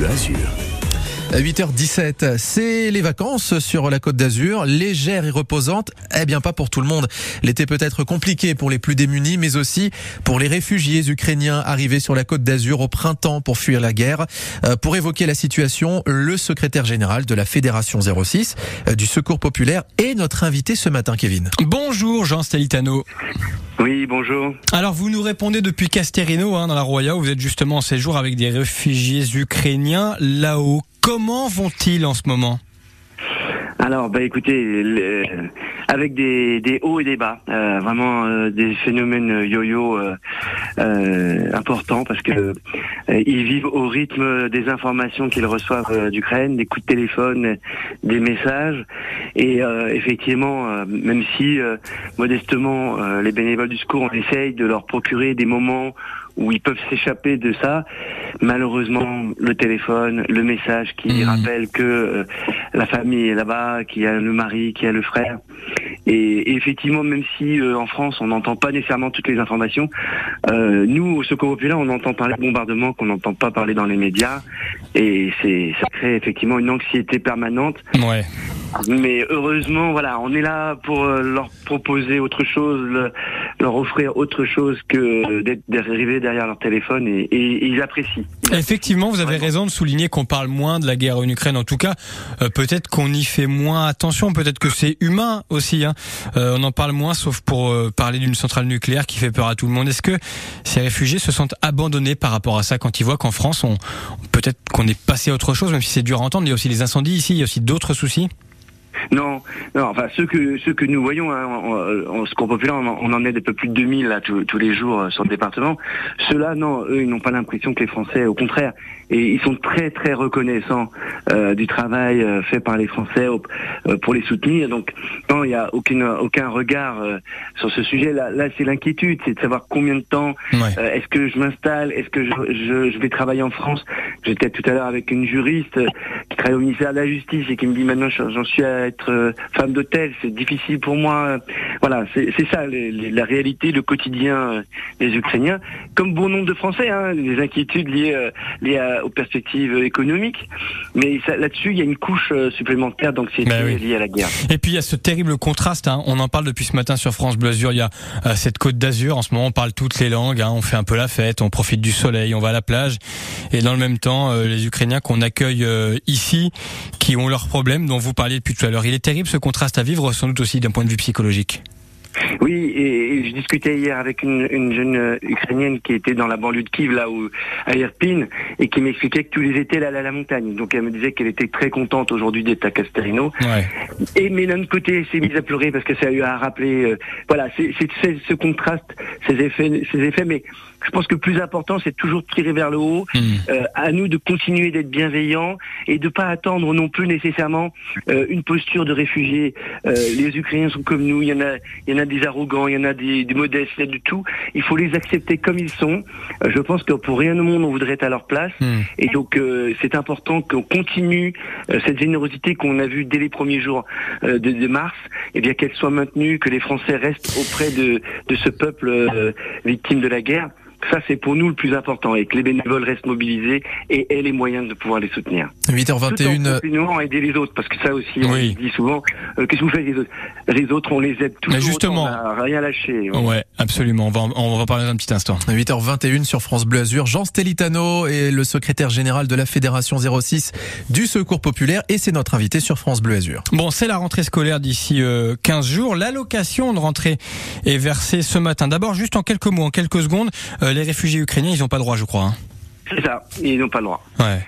Bleu Azur. 8h17, c'est les vacances sur la côte d'Azur, légères et reposantes. Eh bien, pas pour tout le monde. L'été peut être compliqué pour les plus démunis, mais aussi pour les réfugiés ukrainiens arrivés sur la côte d'Azur au printemps pour fuir la guerre. Euh, pour évoquer la situation, le secrétaire général de la Fédération 06 euh, du Secours populaire est notre invité ce matin, Kevin. Bonjour Jean Stelitano. Oui, bonjour. Alors vous nous répondez depuis Casterino, hein, dans la Roya, où vous êtes justement en séjour avec des réfugiés ukrainiens là-haut. Comment vont-ils en ce moment? Alors, bah écoutez, avec des, des hauts et des bas, euh, vraiment euh, des phénomènes yo-yo euh, euh, importants parce que euh, ils vivent au rythme des informations qu'ils reçoivent euh, d'Ukraine, des coups de téléphone, des messages, et effectivement, même si modestement les bénévoles du secours on essaye de leur procurer des moments où ils peuvent s'échapper de ça. Malheureusement, le téléphone, le message qui Mhm. rappelle que euh, la famille est là-bas, qu'il y a le mari, qu'il y a le frère. Et, et effectivement, même si euh, en France on n'entend pas nécessairement toutes les informations, euh, nous au Secours populaire on entend parler de bombardements qu'on n'entend pas parler dans les médias, et c'est ça crée effectivement une anxiété permanente. Ouais. Mais heureusement, voilà, on est là pour euh, leur proposer autre chose, le- leur offrir autre chose que d'être derrière leur téléphone et, et- et ils apprécient. Effectivement, vous avez raison de souligner qu'on parle moins de la guerre en Ukraine. En tout cas, euh, peut-être qu'on y fait moins attention. Peut-être que c'est humain aussi. Hein. Euh, on en parle moins, sauf pour euh, parler d'une centrale nucléaire qui fait peur à tout le monde. Est-ce que ces réfugiés se sentent abandonnés par rapport à ça quand ils voient qu'en France, on peut-être qu'on est passé à autre chose, même si c'est dur à entendre. Il y a aussi les incendies ici, il y a aussi d'autres soucis? Non, non, enfin ceux que ceux que nous voyons hein, en, en secours populaire, on en, on en aide un peu plus de 2000 là tous, tous les jours euh, sur le département. Ceux-là, non, eux, ils n'ont pas l'impression que les Français, au contraire, et ils sont très très reconnaissants euh, du travail euh, fait par les Français pour les soutenir. Donc non, il n'y a aucune aucun regard sur ce sujet. Là, là, c'est l'inquiétude, c'est de savoir combien de temps Ouais. Est-ce que je m'installe Est-ce que je, je, je vais travailler en France J'étais tout à l'heure avec une juriste qui travaille au ministère de la Justice et qui me dit maintenant j'en suis à être euh, femme d'hôtel, c'est difficile pour moi. Voilà, c'est ça les- les- la réalité, le quotidien euh, des Ukrainiens. Comme bon nombre de Français, hein, des inquiétudes liées, euh, liées à- aux perspectives économiques. Mais là-dessus, il y a une couche supplémentaire d'anxiété Ben oui. liée à la guerre. Et puis il y a ce terrible contraste, hein. on en parle depuis ce matin sur France Bleu Azur, il y a euh, cette côte d'Azur, en ce moment on parle toutes les langues, hein. on fait un peu la fête, on profite du soleil, on va à la plage, et dans le même temps euh, les Ukrainiens qu'on accueille euh, ici, qui ont leurs problèmes dont vous parliez depuis tout à l'heure. Il est terrible ce contraste à vivre, sans doute aussi d'un point de vue psychologique. Oui, et, je discutais hier avec une, une jeune euh, ukrainienne qui était dans la banlieue de Kiev, là où à Irpin, et qui m'expliquait que tous les étés elle allait à la montagne. Donc elle me disait qu'elle était très contente aujourd'hui d'être à Casterino. Ouais. Et mais d'un autre côté, elle s'est mise à pleurer parce que ça lui a rappelé, euh, voilà, c'est ce contraste, ces effets, ces effets. Mais je pense que le plus important, c'est toujours de tirer vers le haut. Hmm. Euh, à nous de continuer d'être bienveillants et de pas attendre non plus nécessairement euh, une posture de réfugié. Euh, les Ukrainiens sont comme nous, il y en a, il y en a des arrogants, il y en a des, des modestes, il y a du tout. Il faut les accepter comme ils sont. Euh, je pense que pour rien au monde on voudrait être à leur place. Hmm. Et donc euh, c'est important qu'on continue euh, cette générosité qu'on a vue dès les premiers jours euh, de, de mars, et bien qu'elle soit maintenue, que les Français restent auprès de, de ce peuple euh, victime de la guerre. Ça, c'est pour nous le plus important, et que les bénévoles restent mobilisés et aient les moyens de pouvoir les soutenir. Tout en 8h21. continuant à aider les autres, parce que ça aussi, on Oui. dit souvent, euh, qu'est-ce que vous faites les autres? Les autres, on les aide toujours. Mais justement. autant, on n'a rien lâché. Ouais, absolument, on va, en- on va parler dans un petit instant. 8h21 sur France Bleu Azur. Jean Stelitano est le secrétaire général de la Fédération 06 du Secours populaire et c'est notre invité sur France Bleu Azur. Bon, c'est la rentrée scolaire d'ici euh, 15 jours. L'allocation de rentrée est versée ce matin. D'abord, juste en quelques mots, en quelques secondes, euh, les réfugiés ukrainiens, ils n'ont pas le droit, je crois. hein. C'est ça, ils n'ont pas le droit. Ouais.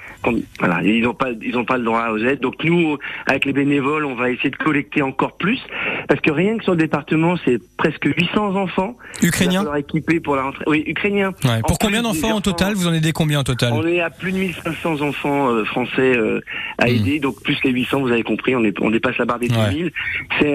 Voilà, ils n'ont pas, ils n'ont pas le droit aux aides. Donc nous, avec les bénévoles, on va essayer de collecter encore plus, parce que rien que sur le département, c'est presque 800 enfants. Ukrainiens équiper pour la rentrée. Oui, ukrainiens. Ouais. En Pour combien d'enfants en total? Vous en aidez combien au total? On est à plus de 1500 enfants euh, français euh, à Hmm. aider, donc plus les 800, vous avez compris, on, est, on dépasse la barre des Ouais. 2000. C'est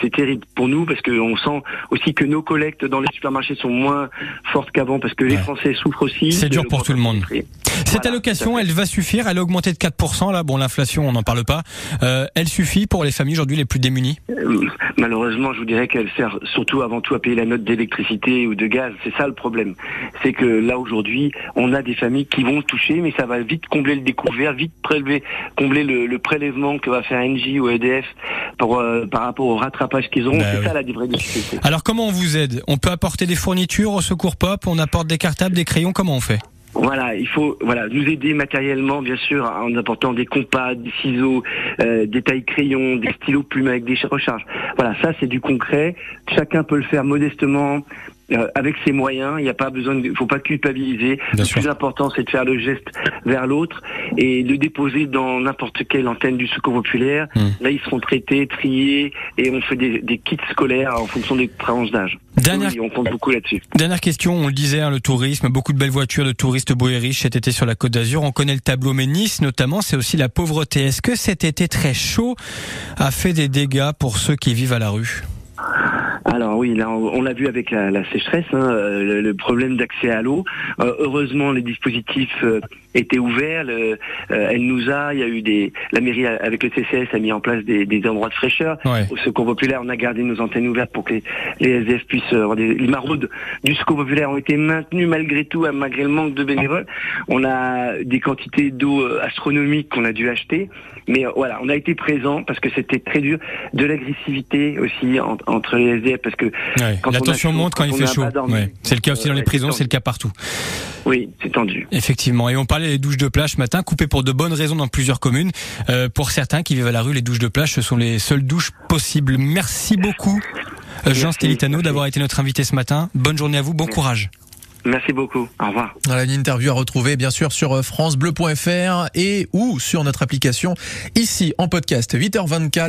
c'est- terrible pour nous parce qu'on sent aussi que nos collectes dans les supermarchés sont moins fortes qu'avant parce que les. Français souffrent aussi. C'est dur pour tout le monde. Cette Voilà, allocation, elle va suffire. Elle a augmenté de 4%. Là, bon, l'inflation, on n'en parle pas. Euh, elle suffit pour les familles aujourd'hui les plus démunies? Euh, malheureusement, je vous dirais qu'elle sert surtout avant tout à payer la note d'électricité ou de gaz. C'est ça le problème. C'est que là aujourd'hui, on a des familles qui vont toucher, mais ça va vite combler le découvert, vite prélever, combler le, prélèvement que va faire Engie ou EDF pour, euh, par rapport au rattrapage qu'ils ont. Bah c'est ça la vraie difficulté. Alors comment on vous aide? On peut apporter des fournitures au Secours Pop On apporte des cartables, des crayons? Comment on fait? Voilà, il faut voilà nous aider matériellement, bien sûr, en apportant des compas, des ciseaux, euh, des tailles crayons, des stylos plumes avec des recharges. Voilà, ça c'est du concret. Chacun peut le faire modestement, euh, avec ses moyens. Il n'y a pas besoin, de, faut pas culpabiliser. le plus important, c'est de faire le geste vers l'autre et de déposer dans n'importe quelle antenne du secours populaire. Hmm. Là, ils seront traités, triés et on fait des, des kits scolaires en fonction des tranches d'âge. Dernière... on compte beaucoup là-dessus. Dernière question, on le disait, hein, le tourisme, beaucoup de belles voitures de touristes beaux et riches cet été sur la Côte d'Azur. On connaît le tableau, mais Nice, notamment, c'est aussi la pauvreté. Est-ce que cet été très chaud a fait des dégâts pour ceux qui vivent à la rue? Alors oui, là on, l'a vu avec la, sécheresse, hein, euh, le, problème d'accès à l'eau. Euh, heureusement, les dispositifs euh, étaient ouverts. elle nous a, il y a eu des, la mairie avec le CCS a mis en place des, endroits de fraîcheur. Au Secours populaire, on a gardé nos antennes ouvertes pour que les, SDF puissent avoir des, les maraudes du Secours populaire ont été maintenues malgré tout, malgré le manque de bénévoles. On a des quantités d'eau astronomiques qu'on a dû acheter, mais voilà, on a été présent parce que c'était très dur. De l'agressivité aussi entre les SDF parce que la tension monte quand il fait chaud. C'est le cas aussi dans les prisons, c'est le cas partout. Oui, c'est tendu. Effectivement. Et on parlait des douches de plage ce matin, coupées pour de bonnes raisons dans plusieurs communes. Euh, pour certains qui vivent à la rue, les douches de plage, ce sont les seules douches possibles. Merci beaucoup, Jean Stelitano, d'avoir été notre invité ce matin. Bonne journée à vous, bon courage. Merci beaucoup. Au revoir. Voilà une interview à retrouver bien sûr sur euh, francebleu.fr et ou sur notre application ici en podcast 8h24.